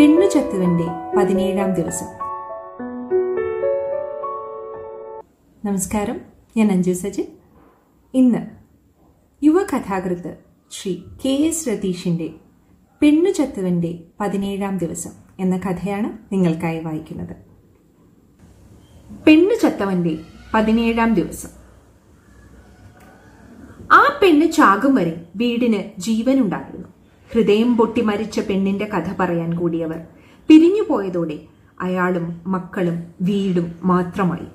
പെണ്ണുചത്തുവിന്റെ പതിനേഴാം ദിവസം. നമസ്കാരം. ഞാൻ അഞ്ജു സജി ഇന്ന് യുവ യുവകഥാകൃത്ത് ശ്രീ കെ എസ് രതീഷിന്റെ പെണ്ണുചത്തുവിന്റെ പതിനേഴാം ദിവസം എന്ന കഥയാണ് നിങ്ങൾക്കായി വായിക്കുന്നത്. പെണ്ണുചത്തവന്റെ പതിനേഴാം ദിവസം. ആ പെണ്ണ് ചാകും വരെ വീടിന് ജീവനുണ്ടായിരുന്നു. ഹൃദയം പൊട്ടി മരിച്ച പെണ്ണിന്റെ കഥ പറയാൻ കൂടിയവർ. പിരിഞ്ഞുപോയതോടെ അയാളും മക്കളും വീടും മാത്രമായി.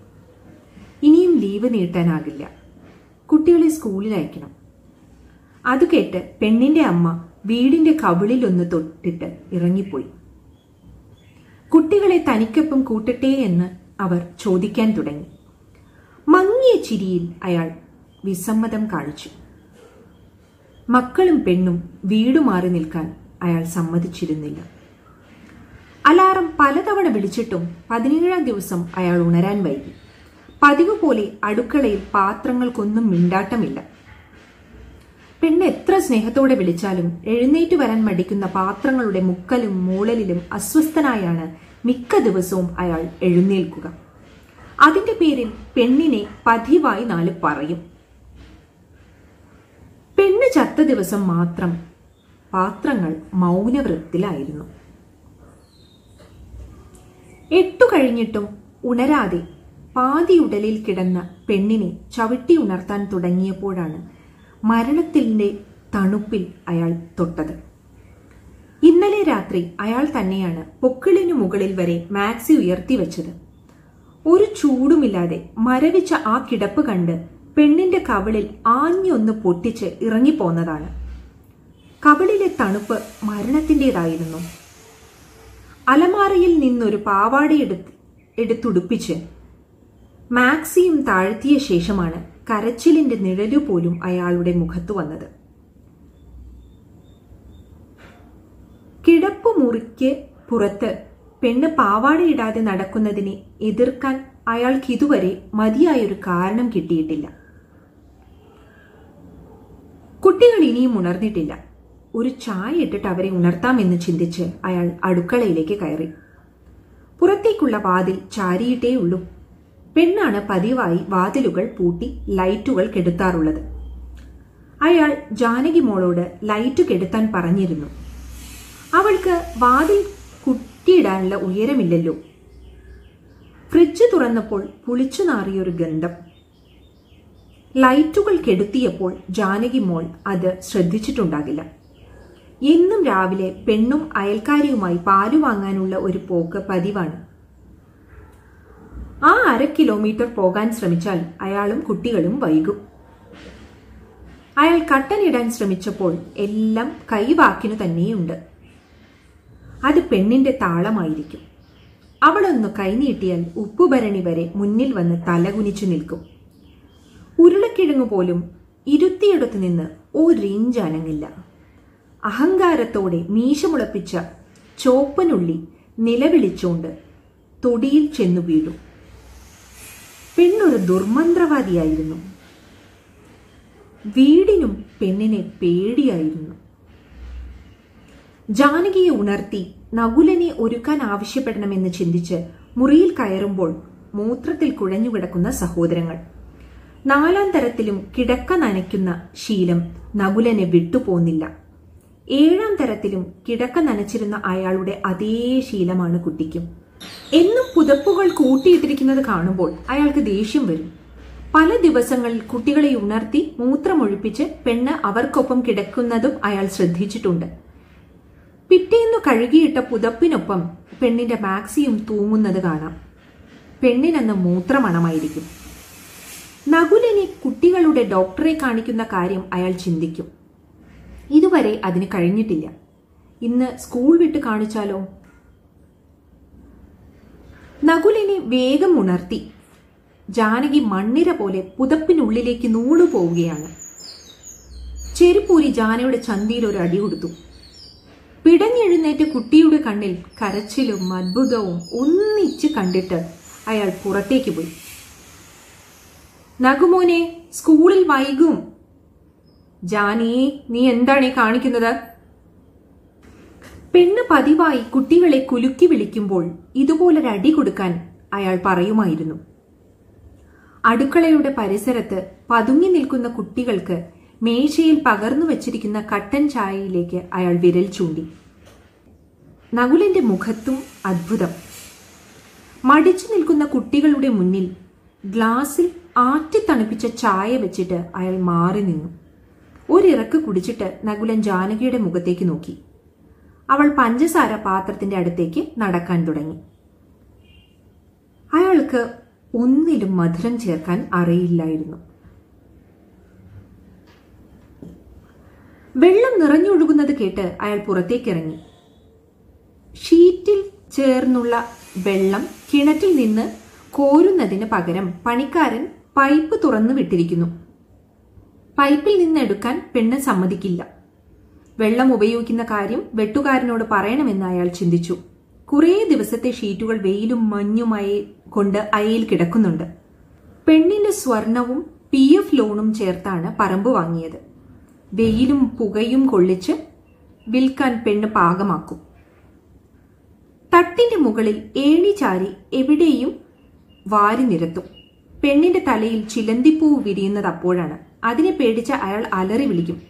ഇനിയും ലീവ് നീട്ടാനാകില്ല. കുട്ടികളെ സ്കൂളിൽ അയക്കണം. അത് കേട്ട് പെണ്ണിന്റെ അമ്മ വീടിന്റെ കവിളിൽ ഒന്ന് തൊട്ടിട്ട് ഇറങ്ങിപ്പോയി. കുട്ടികളെ തനിക്കൊപ്പം കൂട്ടട്ടെ എന്ന് അവർ ചോദിക്കാൻ തുടങ്ങി. മങ്ങിയ ചിരിയിൽ അയാൾ വിസമ്മതം കാണിച്ചു. മക്കളും പെണ്ണും വീടു മാറി നിൽക്കാൻ അയാൾ സമ്മതിച്ചിരുന്നില്ല. അലാറം പലതവണ വിളിച്ചിട്ടും പതിനേഴാം ദിവസം അയാൾ ഉണരാൻ വൈകി. പതിവ് പോലെ അടുക്കളയിൽ പാത്രങ്ങൾക്കൊന്നും മിണ്ടാട്ടമില്ല. പെണ്ണ് എത്ര സ്നേഹത്തോടെ വിളിച്ചാലും എഴുന്നേറ്റ് വരാൻ മടിക്കുന്ന പാത്രങ്ങളുടെ മുക്കലും മൂളലിലും അസ്വസ്ഥനായാണ് മിക്ക ദിവസവും അയാൾ എഴുന്നേൽക്കുക. അതിന്റെ പേരിൽ പെണ്ണിനെ പതിവായി നാല് പറയും. ചത്ത ദിവസം മാത്രം പാത്രങ്ങൾ മൗനവൃത്തിലായിരുന്നു എട്ടു കഴിഞ്ഞിട്ടും ഉണരാതെ പാതിയുടലിൽ കിടന്ന പെണ്ണിനെ ചവിട്ടി ഉണർത്താൻ തുടങ്ങിയപ്പോഴാണ് മരണത്തിന്റെ തണുപ്പിൽ അയാൾ തൊട്ടത്. ഇന്നലെ രാത്രി അയാൾ തന്നെയാണ് പൊക്കിളിനു മുകളിൽ വരെ മാക്സി ഉയർത്തിവെച്ചത്. ഒരു ചൂടുമില്ലാതെ മരവിച്ച ആ കിടപ്പ് കണ്ട് പെണ്ണിന്റെ കവിളിൽ ആഞ്ഞൊന്ന് പൊട്ടിച്ച് ഇറങ്ങിപ്പോന്നതാണ്. കവിളിലെ തണുപ്പ് മരണത്തിന്റെതായിരുന്നു അലമാറയിൽ നിന്നൊരു പാവാടയെടുത്ത് എടുത്തുടുപ്പിച്ച് മാക്സിയും താഴ്ത്തിയ ശേഷമാണ് കരച്ചിലിന്റെ നിഴലു പോലും അയാളുടെ മുഖത്തു വന്നത്. കിടപ്പ് മുറിക്ക് പുറത്ത് പെണ്ണ് പാവാടയിടാതെ നടക്കുന്നതിനെ എതിർക്കാൻ അയാൾക്ക് ഇതുവരെ മതിയായൊരു കാരണം കിട്ടിയിട്ടില്ല. കുട്ടികൾ ഇനിയും ഉണർന്നിട്ടില്ല. ഒരു ചായ ഇട്ടിട്ട് അവരെ ഉണർത്താമെന്ന് ചിന്തിച്ച് അയാൾ അടുക്കളയിലേക്ക് കയറി. പുറത്തേക്കുള്ള വാതിൽ ചാരിയിട്ടേ ഉള്ളൂ. പെണ്ണാണ് പതിവായി വാതിലുകൾ പൂട്ടി ലൈറ്റുകൾ കെടുത്താറുള്ളത്. അയാൾ ജാനകി മോളോട് ലൈറ്റ് കെടുത്താൻ പറഞ്ഞിരുന്നു. അവൾക്ക് വാതിൽ കുട്ടിയിടാനുള്ള ഉയരമില്ലല്ലോ. ഫ്രിഡ്ജ് തുറന്നപ്പോൾ പുളിച്ചു നാറിയൊരു ഗന്ധം. ലൈറ്റുകൾ കെടുത്തിയപ്പോൾ ജാനകി മോൾ അത് ശ്രദ്ധിച്ചിട്ടുണ്ടാകില്ല. എന്നും രാവിലെ പെണ്ണും അയൽക്കാരിയുമായി പാൽ വാങ്ങാനുള്ള ഒരു പോക്ക് പതിവാണ്. ആ അര കിലോമീറ്റർ പോകാൻ ശ്രമിച്ചാൽ അയാളും കുട്ടികളും വൈകും. അയാൾ കട്ടനിടാൻ ശ്രമിച്ചപ്പോൾ എല്ലാം കൈവാക്കിനു തന്നെയുണ്ട്. അത് പെണ്ണിന്റെ താളമായിരിക്കും. അവളൊന്ന് കൈനീട്ടിയാൽ ഉപ്പുഭരണി വരെ മുന്നിൽ വന്ന് തലകുനിച്ചു നിൽക്കും. ഉരുളക്കിഴങ്ങ് പോലും ഇരുത്തിയെടുത്തു നിന്ന് ഒരിഞ്ച് അനങ്ങില്ല. അഹങ്കാരത്തോടെ മീശമുളപ്പിച്ച ചോപ്പനുള്ളി നിലവിളിച്ചുകൊണ്ട് തൊടിയിൽ ചെന്നു വീഴു പെണ്ണൊരു ദുർമന്ത്രവാദിയായിരുന്നു. വീടിനും പെണ്ണിനെ പേടിയായിരുന്നു. ജാനകിയെ ഉണർത്തി നകുലനെ ഒരുക്കാൻ ആവശ്യപ്പെടണമെന്ന് ചിന്തിച്ച് മുറിയിൽ കയറുമ്പോൾ മൂത്രത്തിൽ കുഴഞ്ഞുകിടക്കുന്ന സഹോദരങ്ങൾ. നാലാം തരത്തിലും കിടക്ക നനയ്ക്കുന്ന ശീലം നകുലനെ വിട്ടുപോന്നില്ല. ഏഴാം തരത്തിലും കിടക്ക നനച്ചിരുന്ന അയാളുടെ അതേ ശീലമാണ് കുട്ടിക്കും. എന്നും പുതപ്പുകൾ കൂട്ടിയിട്ടിരിക്കുന്നത് കാണുമ്പോൾ അയാൾക്ക് ദേഷ്യം വരും. പല ദിവസങ്ങളിൽ കുട്ടികളെ ഉണർത്തി മൂത്രമൊഴിപ്പിച്ച് പെണ്ണ് അവർക്കൊപ്പം കിടക്കുന്നതും അയാൾ ശ്രദ്ധിച്ചിട്ടുണ്ട്. പിറ്റേന്ന് കഴുകിയിട്ട പുതപ്പിനൊപ്പം പെണ്ണിന്റെ മാക്സിയും തൂങ്ങുന്നത് കാണാം. പെണ്ണിനന്ന് മൂത്രമണമായിരിക്കും. നകുലിനെ കുട്ടികളുടെ ഡോക്ടറെ കാണിക്കുന്ന കാര്യം അയാൾ ചിന്തിക്കും. ഇതുവരെ അതിന് കഴിഞ്ഞിട്ടില്ല. ഇന്ന് സ്കൂൾ വിട്ട് കാണിച്ചാലോ? നകുലിനെ വേഗം ഉണർത്തി. ജാനകി മണ്ണിര പോലെ പുതപ്പിനുള്ളിലേക്ക് നൂണു പോവുകയാണ്. ചെരുപ്പൂരി ജാനയുടെ ചന്തിയിൽ ഒരു അടി കൊടുത്തു. പിടഞ്ഞെഴുന്നേറ്റ് കുട്ടിയുടെ കണ്ണിൽ കരച്ചിലും അത്ഭുതവും ഒന്നിച്ച് കണ്ടിട്ട് അയാൾ പുറത്തേക്ക് പോയി. നഗുമോനെ സ്കൂളിൽ വൈകും. ജാനി നീ എന്താണ് കാണിക്കുന്നത്? പെണ്ണ് പതിവായി കുട്ടികളെ കുലുക്കി വിളിക്കുമ്പോൾ ഇതുപോലൊരടി കൊടുക്കാൻ അയാൾ പറയുമായിരുന്നു. അടുക്കളയുടെ പരിസരത്ത് പതുങ്ങി നിൽക്കുന്ന കുട്ടികൾക്ക് മേശയിൽ പകർന്നു വച്ചിരിക്കുന്ന കട്ടൻ ചായയിലേക്ക് അയാൾ വിരൽ ചൂണ്ടി. നകുലിന്റെ മുഖത്തും അത്ഭുതം. മടിച്ചു നിൽക്കുന്ന കുട്ടികളുടെ മുന്നിൽ ഗ്ലാസിൽ ആറ്റി തണുപ്പിച്ച ചായ വെച്ചിട്ട് അയാൾ മാറി നിന്നു. ഒരിറക്ക് കുടിച്ചിട്ട് നകുലൻ ജാനകിയുടെ മുഖത്തേക്ക് നോക്കി. അവൾ പഞ്ചസാര പാത്രത്തിന്റെ അടുത്തേക്ക് നടക്കാൻ തുടങ്ങി. അയാൾക്ക് ഒന്നിലും മധുരം ചേർക്കാൻ അറിയില്ലായിരുന്നു. വെള്ളം നിറഞ്ഞൊഴുകുന്നത് കേട്ട് അയാൾ പുറത്തേക്ക് ഇറങ്ങി ഷീറ്റിൽ ചേർന്നുള്ള വെള്ളം കിണറ്റിൽ നിന്ന് കോരുന്നതിന് പകരം പണിക്കാരൻ പൈപ്പ് തുറന്നു വിട്ടിരിക്കുന്നു. പൈപ്പിൽ നിന്നെടുക്കാൻ പെണ്ണ് സമ്മതിക്കില്ല. വെള്ളം ഉപയോഗിക്കുന്ന കാര്യം വെട്ടുകാരനോട് പറയണമെന്ന് അയാൾ ചിന്തിച്ചു. കുറേ ദിവസത്തെ ഷീറ്റുകൾ വെയിലും മഞ്ഞുമായി കൊണ്ട് അയയിൽ കിടക്കുന്നുണ്ട്. പെണ്ണിന്റെ സ്വർണവും പി എഫ് ലോണും ചേർത്താണ് പറമ്പ് വാങ്ങിയത്. വെയിലും പുകയും കൊള്ളിച്ച് വിൽക്കാൻ പെണ്ണ് പാകമാക്കും. തട്ടിന്റെ മുകളിൽ ഏണി ചാരി എവിടെയും വാരി നിരത്തും. പെണ്ണിന്റെ തലയിൽ ചിലന്തിപ്പൂവ് വിരിയുന്നത് അപ്പോഴാണ്. അതിനെ പേടിച്ച അയാൾ അലറി വിളിക്കും.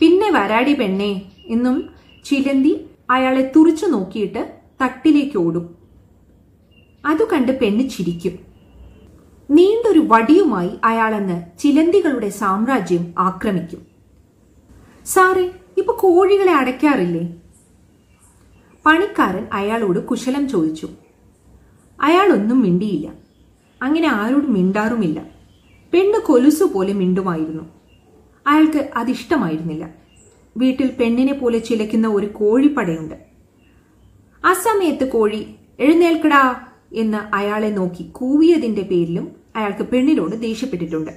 പിന്നെ വരാടി പെണ്ണേ എന്നും ചിലന്തി അയാളെ തുറിച്ചു നോക്കിയിട്ട് തട്ടിലേക്ക് ഓടും. അതു കണ്ട് പെണ്ണ് ചിരിക്കും. നീണ്ടൊരു വടിയുമായി അയാളെന്ന് ചിലന്തികളുടെ സാമ്രാജ്യം ആക്രമിക്കും. സാറേ ഇപ്പൊ കോഴികളെ അടയ്ക്കാറില്ലേ? പണിക്കാരൻ അയാളോട് കുശലം ചോദിച്ചു. അയാളൊന്നും മിണ്ടിയില്ല. അങ്ങനെ ആരോടും മിണ്ടാറുമില്ല. പെണ്ണ് കൊലുസു പോലെ മിണ്ടുമായിരുന്നു. അയാൾക്ക് അതിഷ്ടമായിരുന്നില്ല. വീട്ടിൽ പെണ്ണിനെ പോലെ ചിലയ്ക്കുന്ന ഒരു കോഴിപ്പടയുണ്ട്. ആ സമയത്ത് കോഴി എഴുന്നേൽക്കടാ എന്ന് അയാളെ നോക്കി കൂവിയതിന്റെ പേരിലും അയാൾക്ക് പെണ്ണിനോട് ദേഷ്യപ്പെട്ടിട്ടുണ്ട്.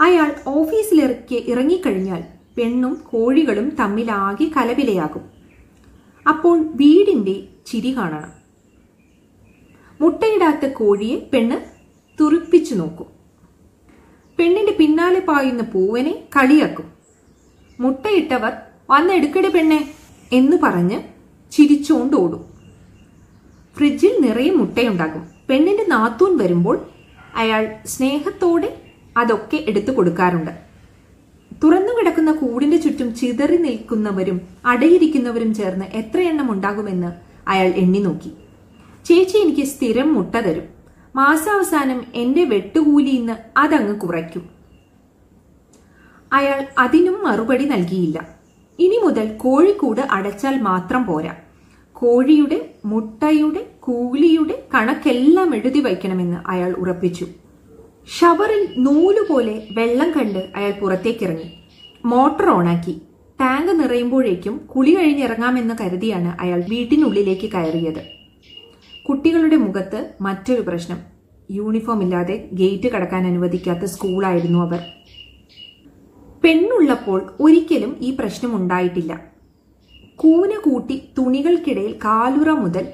അയാൾ ഓഫീസിലിറക്കി ഇറങ്ങിക്കഴിഞ്ഞാൽ പെണ്ണും കോഴികളും തമ്മിലാകെ കലവിലയാകും. അപ്പോൾ വീടിന്റെ ചിരി കാണണം. മുട്ടയിടാത്ത കോഴിയെ പെണ്ണ് തുറിപ്പിച്ചു നോക്കും. പെണ്ണിന്റെ പിന്നാലെ പായുന്ന പൂവനെ കളിയാക്കും. മുട്ടയിട്ടവർ വന്നെടുക്കടെ പെണ്ണെ എന്ന് പറഞ്ഞ് ചിരിച്ചോണ്ട് ഓടും. ഫ്രിഡ്ജിൽ നിറയെ മുട്ടയുണ്ടാകും. പെണ്ണിന്റെ നാത്തൂൻ വരുമ്പോൾ അയാൾ സ്നേഹത്തോടെ അതൊക്കെ എടുത്തു കൊടുക്കാറുണ്ട്. തുറന്നു കിടക്കുന്ന കൂടിന്റെ ചുറ്റും ചിതറി നിൽക്കുന്നവരും അടയിരിക്കുന്നവരും ചേർന്ന് എത്ര എണ്ണം ഉണ്ടാകുമെന്ന് അയാൾ എണ്ണി നോക്കി. ചേച്ചി എനിക്ക് സ്ഥിരം മുട്ട തരും. മാസാവസാനം എന്റെ വെട്ടുകൂലി ഇന്ന് അതങ്ങ് കുറയ്ക്കും. അയാൾ അതിനും മറുപടി നൽകിയില്ല. ഇനി മുതൽ കോഴിക്കൂട് അടച്ചാൽ മാത്രം പോരാ. കോഴിയുടെ മുട്ടയുടെ കൂലിയുടെ കണക്കെല്ലാം എഴുതി വയ്ക്കണമെന്ന് അയാൾ ഉറപ്പിച്ചു. ഷവറിൽ നൂലുപോലെ വെള്ളം കണ്ട് അയാൾ പുറത്തേക്കിറങ്ങി. മോട്ടോർ ഓണാക്കി. ടാങ്ക് നിറയുമ്പോഴേക്കും കുളി കഴിഞ്ഞിറങ്ങാമെന്ന് കരുതിയാണ് അയാൾ വീട്ടിനുള്ളിലേക്ക് കയറിയത്. കുട്ടികളുടെ മുഖത്ത് മറ്റൊരു പ്രശ്നം. യൂണിഫോം ഇല്ലാതെ ഗേറ്റ് കടക്കാൻ അനുവദിക്കാത്ത സ്കൂളായിരുന്നു അവർ. പെണ്ണുള്ളപ്പോൾ ഒരിക്കലും ഈ പ്രശ്നം ഉണ്ടായിട്ടില്ല. കൂന കൂട്ടി തുണികൾക്കിടയിൽ കാലുറ മുതൽ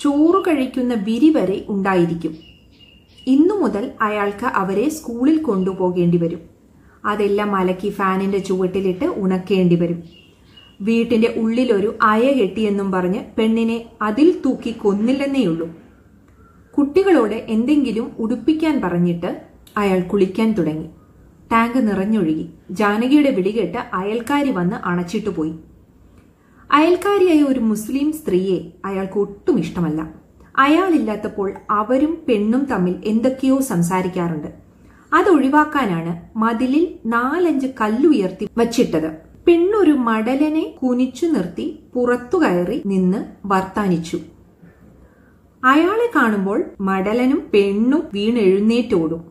ചോറു കഴിക്കുന്ന വിരി വരെ ഉണ്ടായിരിക്കും. ഇന്നു മുതൽ അയാൾക്ക് അവരെ സ്കൂളിൽ കൊണ്ടുപോകേണ്ടി വരും. അതെല്ലാം അലക്കി ഫാനിന്റെ ചുവട്ടിലിട്ട് ഉണക്കേണ്ടി വരും. വീട്ടിന്റെ ഉള്ളിലൊരു അയ കെട്ടിയെന്നും പറഞ്ഞ് പെണ്ണിനെ അതിൽ തൂക്കി കൊന്നില്ലെന്നേയുള്ളൂ. കുട്ടികളോട് എന്തെങ്കിലും ഉടുപ്പിക്കാൻ പറഞ്ഞിട്ട് അയാൾ കുളിക്കാൻ തുടങ്ങി. ടാങ്ക് നിറഞ്ഞൊഴുകി. ജാനകിയുടെ വിളികേട്ട് അയൽക്കാരി വന്ന് അണച്ചിട്ടു പോയി. അയൽക്കാരിയായ ഒരു മുസ്ലിം സ്ത്രീയെ അയാൾക്ക് ഒട്ടും ഇഷ്ടമല്ല. അയാളില്ലാത്തപ്പോൾ അവരും പെണ്ണും തമ്മിൽ എന്തൊക്കെയോ സംസാരിക്കാറുണ്ട്. അതൊഴിവാക്കാനാണ് മതിലിൽ നാലഞ്ച് കല്ലുയർത്തി വച്ചിട്ടത്. പെണ്ണൊരു മടലനെ കുനിച്ചു നിർത്തി പുറത്തു കയറി നിന്ന് വർത്താനിച്ചു. അയാളെ കാണുമ്പോൾ മടലനും പെണ്ണും വീണെഴുന്നേറ്റോടും.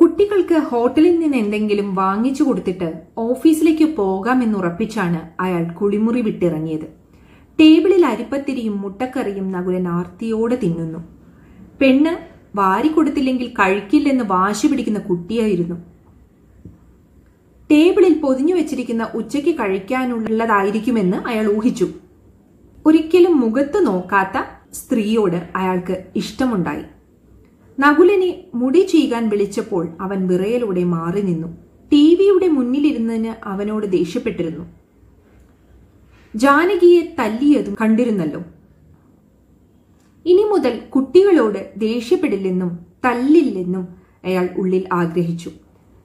കുട്ടികൾക്ക് ഹോട്ടലിൽ നിന്ന് എന്തെങ്കിലും വാങ്ങിച്ചു കൊടുത്തിട്ട് ഓഫീസിലേക്ക് പോകാമെന്നുറപ്പിച്ചാണ് അയാൾ കുളിമുറി വിട്ടിറങ്ങിയത്. ടേബിളിൽ അരിപ്പത്തിരിയും മുട്ടക്കറിയും നകുലൻ ആർത്തിയോടെ തിന്നുന്നു. പെണ്ണ് വാരിക്കൊടുത്തില്ലെങ്കിൽ കഴിക്കില്ലെന്ന് വാശി പിടിക്കുന്ന കുട്ടിയായിരുന്നു. ടേബിളിൽ പൊതിഞ്ഞു വെച്ചിരിക്കുന്ന ഉച്ചയ്ക്ക് കഴിക്കാനുള്ളതായിരിക്കുമെന്ന് അയാൾ ഊഹിച്ചു. ഒരിക്കലും മുഖത്ത് നോക്കാത്ത സ്ത്രീയോട് അയാൾക്ക് ഇഷ്ടമുണ്ടായി. നകുലനെ മുടി ചീകാൻ വിളിച്ചപ്പോൾ അവൻ വിറയലൂടെ മാറി നിന്നു. ടി വിയുടെ മുന്നിലിരുന്നതിന് അവനോട് ദേഷ്യപ്പെട്ടിരുന്നു. ജാനകിയെ തല്ലിയതും കണ്ടിരുന്നല്ലോ. ഇനി മുതൽ കുട്ടികളോട് ദേഷ്യപ്പെടില്ലെന്നും തല്ലില്ലെന്നും അയാൾ ഉള്ളിൽ ആഗ്രഹിച്ചു.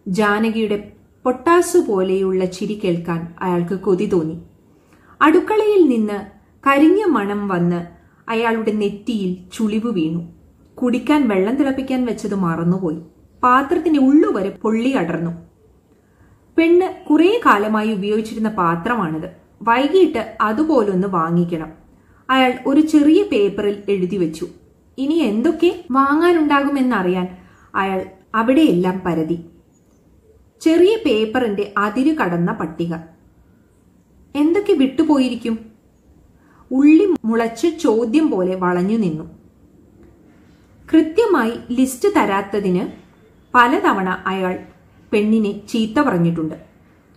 ജാനകിയുടെ പൊട്ടാസു പോലെയുള്ള ചിരി കേൾക്കാൻ അയാൾക്ക് കൊതി തോന്നി. അടുക്കളയിൽ നിന്ന് കരിഞ്ഞ മണം വന്ന് അയാളുടെ നെറ്റിയിൽ ചുളിവ് വീണു. കുടിക്കാൻ വെള്ളം തിളപ്പിക്കാൻ വെച്ചത് മറന്നുപോയി. പാത്രത്തിന്റെ ഉള്ളുവരെ പൊള്ളി അടർന്നു. പെണ്ണ് കുറേ കാലമായി ഉപയോഗിച്ചിരുന്ന പാത്രമാണിത്. വൈകിട്ട് അതുപോലൊന്ന് വാങ്ങിക്കണം. അയാൾ ഒരു ചെറിയ പേപ്പറിൽ എഴുതി വെച്ചു. ഇനി എന്തൊക്കെ വാങ്ങാനുണ്ടാകുമെന്നറിയാൻ അയാൾ അവിടെയെല്ലാം പരതി. ചെറിയ പേപ്പറിന്റെ അതിരു കടന്ന പട്ടിക. എന്തൊക്കെ വിട്ടുപോയിരിക്കും? ഉള്ളി മുളച്ച് ചോദ്യം പോലെ വളഞ്ഞു നിന്നു. കൃത്യമായി ലിസ്റ്റ് തരാത്തതിന് പലതവണ അയാൾ പെണ്ണിനെ ചീത്ത പറഞ്ഞിട്ടുണ്ട്.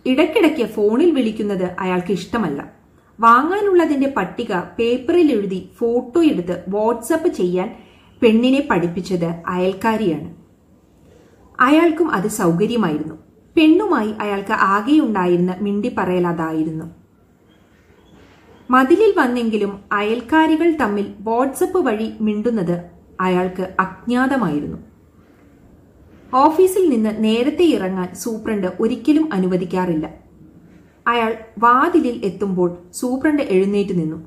ഇടയ്ക്കിടയ്ക്ക് ഫോണിൽ വിളിക്കുന്നത് അയാൾക്ക് ഇഷ്ടമല്ല. വാങ്ങാനുള്ളതിന്റെ പട്ടിക പേപ്പറിൽ എഴുതി ഫോട്ടോ എടുത്ത് വാട്സപ്പ് ചെയ്യാൻ പെണ്ണിനെ പഠിപ്പിച്ചത് അയൽക്കാരിയാണ്. അയാൾക്കും അത് സൗകര്യമായിരുന്നു. പെണ്ണുമായി അയാൾക്ക് ആകെയുണ്ടായിരുന്ന മിണ്ടിപ്പറയൽ അതായിരുന്നു മതിലിൽ വന്നെങ്കിലും അയൽക്കാരികൾ തമ്മിൽ വാട്സപ്പ് വഴി മിണ്ടുന്നത് അയാൾക്ക് അജ്ഞാതമായിരുന്നു. ഓഫീസിൽ നിന്ന് നേരത്തെ ഇറങ്ങാൻ സൂപ്രണ്ട് ഒരിക്കലും അനുവദിക്കാറില്ല. അയാൾ വാതിലിൽ എത്തുമ്പോൾ സൂപ്രണ്ട് എഴുന്നേറ്റ് നിന്നു.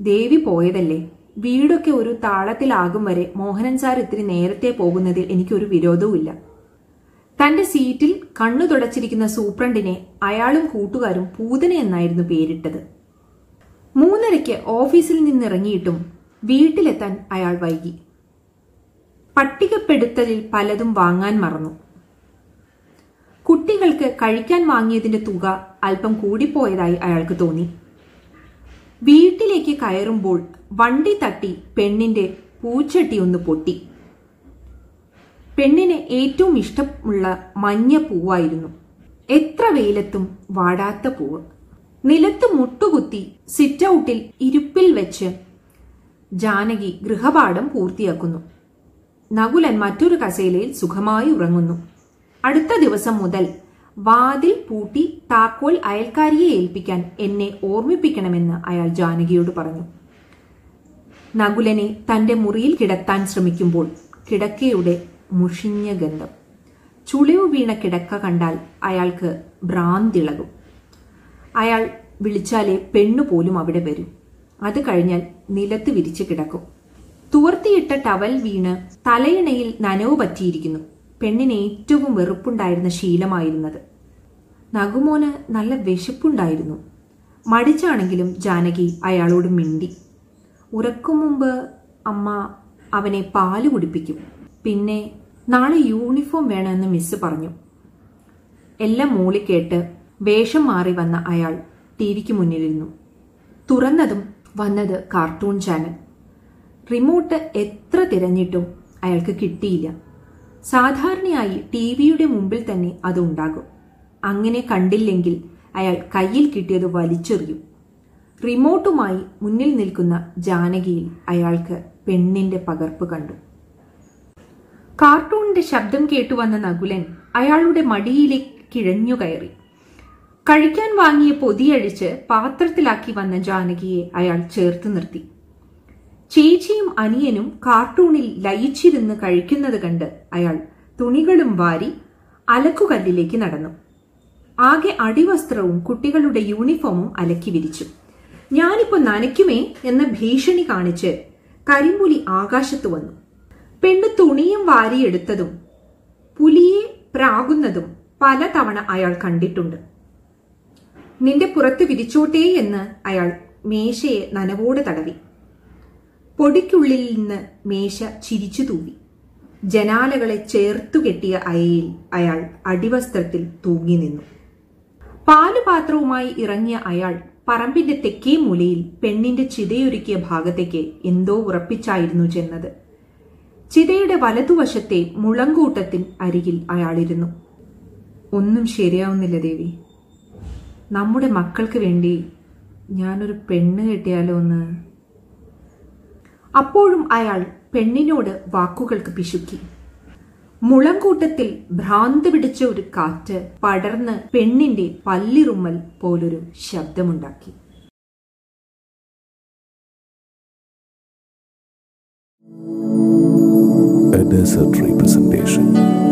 ദേവി പോയതല്ലേ? വീടൊക്കെ ഒരു താളത്തിലാകും വരെ മോഹനൻ സാർ ഇത്തിരി നേരത്തെ പോകുന്നതിൽ എനിക്കൊരു വിരോധവുമില്ല. തന്റെ സീറ്റിൽ കണ്ണു തുടച്ചിരിക്കുന്ന സൂപ്രണ്ടിനെ അയാളും കൂട്ടുകാരും പൂതന എന്നായിരുന്നു പേരിട്ടത്. മൂന്നരയ്ക്ക് ഓഫീസിൽ നിന്നിറങ്ങിയിട്ടും വീട്ടിലെത്താൻ അയാൾ വൈകി. പട്ടികപ്പെടുത്തലിൽ പലതും വാങ്ങാൻ മറന്നു. കുട്ടികൾക്ക് കഴിക്കാൻ വാങ്ങിയതിന്റെ തുക അല്പം കൂടിപ്പോയതായി അയാൾക്ക് തോന്നി. വീട്ടിലേക്ക് കയറുമ്പോൾ വണ്ടി തട്ടി പെണ്ണിന്റെ പൂച്ചട്ടി ഒന്ന് പൊട്ടി. പെണ്ണിന് ഏറ്റവും ഇഷ്ടമുള്ള മഞ്ഞ പൂവായിരുന്നു. എത്ര വെയിലത്തും വാടാത്ത പൂവ്. നിലത്ത് മുട്ടുകുത്തി സിറ്റ് ഔട്ടിൽ ഇരുപ്പിൽ വെച്ച് ജാനകി ഗൃഹപാഠം പൂർത്തിയാക്കുന്നു. നകുലൻ മറ്റൊരു കസേലയിൽ സുഖമായി ഉറങ്ങുന്നു. അടുത്ത ദിവസം മുതൽ വാതിൽ പൂട്ടി താക്കോൽ അയൽക്കാരിയെ ഏൽപ്പിക്കാൻ എന്നെ ഓർമ്മിപ്പിക്കണമെന്ന് അയാൾ ജാനകിയോട് പറഞ്ഞു. നകുലനെ തന്റെ മുറിയിൽ കിടത്താൻ ശ്രമിക്കുമ്പോൾ കിടക്കയുടെ മുഷിഞ്ഞ ഗന്ധം. ചുളിവ് വീണ കിടക്ക കണ്ടാൽ അയാൾക്ക് ഭ്രാന്തിളകും. അയാൾ വിളിച്ചാലേ പെണ്ണു പോലും അവിടെ വരും. അത് കഴിഞ്ഞാൽ നിലത്ത് വിരിച്ചു കിടക്കും. തുവർത്തിയിട്ട ടവൽ വീണ് തലയിണയിൽ നനവ് പറ്റിയിരിക്കുന്നു. പെണ്ണിന് ഏറ്റവും വെറുപ്പുണ്ടായിരുന്ന ശീലമായിരുന്നത്. നഗുമോന് നല്ല വിശപ്പുണ്ടായിരുന്നു. മടിച്ചാണെങ്കിലും ജാനകി അയാളോട് മിണ്ടി. ഉറക്കും മുമ്പ് അമ്മ അവനെ പാൽ കുടിപ്പിക്കും. പിന്നെ നാളെ യൂണിഫോം വേണമെന്ന് മിസ് പറഞ്ഞു. എല്ലാം മൂളി കേട്ട് വേഷം മാറി വന്ന അയാൾ ടി വിക്ക് മുന്നിലിരുന്നു. തുറന്നതും വന്നത് കാർട്ടൂൺ ചാനൽ റിമോട്ട് എത്ര തിരഞ്ഞിട്ടും അയാൾക്ക് കിട്ടിയില്ല. സാധാരണയായി ടി വിയുടെ മുമ്പിൽ തന്നെ അത് ഉണ്ടാകും. അങ്ങനെ കണ്ടില്ലെങ്കിൽ അയാൾ കയ്യിൽ കിട്ടിയത് വലിച്ചെറിയും. റിമോട്ടുമായി മുന്നിൽ നിൽക്കുന്ന ജാനകിയിൽ അയാൾക്ക് പെണ്ണിന്റെ പകർപ്പ് കണ്ടു. കാർട്ടൂണിന്റെ ശബ്ദം കേട്ടുവന്ന നകുലൻ അയാളുടെ മടിയിലേക്ക് കിഴഞ്ഞുകയറി. കഴിക്കാൻ വാങ്ങിയ പൊതിയഴിച്ച് പാത്രത്തിലാക്കി വന്ന ജാനകിയെ അയാൾ ചേർത്ത് നിർത്തി. ചേച്ചിയും അനിയനും കാർട്ടൂണിൽ ലയിച്ചിരുന്ന് കഴിക്കുന്നത് കണ്ട് അയാൾ തുണികളും വാരി അലക്കുകല്ലിലേക്ക് നടന്നു. ആകെ അടിവസ്ത്രവും കുട്ടികളുടെ യൂണിഫോമും അലക്കി വിരിച്ചു. ഞാനിപ്പോ നനയ്ക്കുമേ എന്ന ഭീഷണി കാണിച്ച് കരിമ്പുലി ആകാശത്ത് വന്നു. പെണ്ണ് തുണിയും വാരിയെടുത്തതും പുലിയെ പ്രാകുന്നതും പലതവണ അയാൾ കണ്ടിട്ടുണ്ട്. നിന്റെ പുറത്ത് വിരിച്ചോട്ടേ എന്ന് അയാൾ മേശയെ നനവോട് തടവി. പൊടിക്കുള്ളിൽ നിന്ന് മേശ ചിരിച്ചു തൂവി. ജനാലകളെ ചേർത്തു കെട്ടിയ അയയിൽ അയാൾ അടിവസ്ത്രത്തിൽ തൂങ്ങി നിന്നു. പാലുപാത്രവുമായി ഇറങ്ങിയ അയാൾ പറമ്പിന്റെ തെക്കേ മൂലയിൽ പെണ്ണിന്റെ ചിതയൊരുക്കിയ ഭാഗത്തേക്ക് എന്തോ ഉറപ്പിച്ചായിരുന്നു ചെന്നത്. ചിതയുടെ വലതുവശത്തെ മുളങ്കൂട്ടത്തിൽ അരികിൽ അയാളിരുന്നു. ഒന്നും ശരിയാവുന്നില്ല ദേവി. നമ്മുടെ മക്കൾക്ക് വേണ്ടി ഞാനൊരു പെണ്ണ് കെട്ടിയാലോ എന്ന്. അപ്പോഴും അയാൾ പെണ്ണിനോട് വാക്കുകൾക്ക് പിശുക്കി. മുളങ്കൂട്ടത്തിൽ ഭ്രാന്ത് പിടിച്ച ഒരു കാറ്റ് പടർന്ന് പെണ്ണിന്റെ പല്ലിറുമ്മൽ പോലൊരു ശബ്ദമുണ്ടാക്കി. a desultory presentation.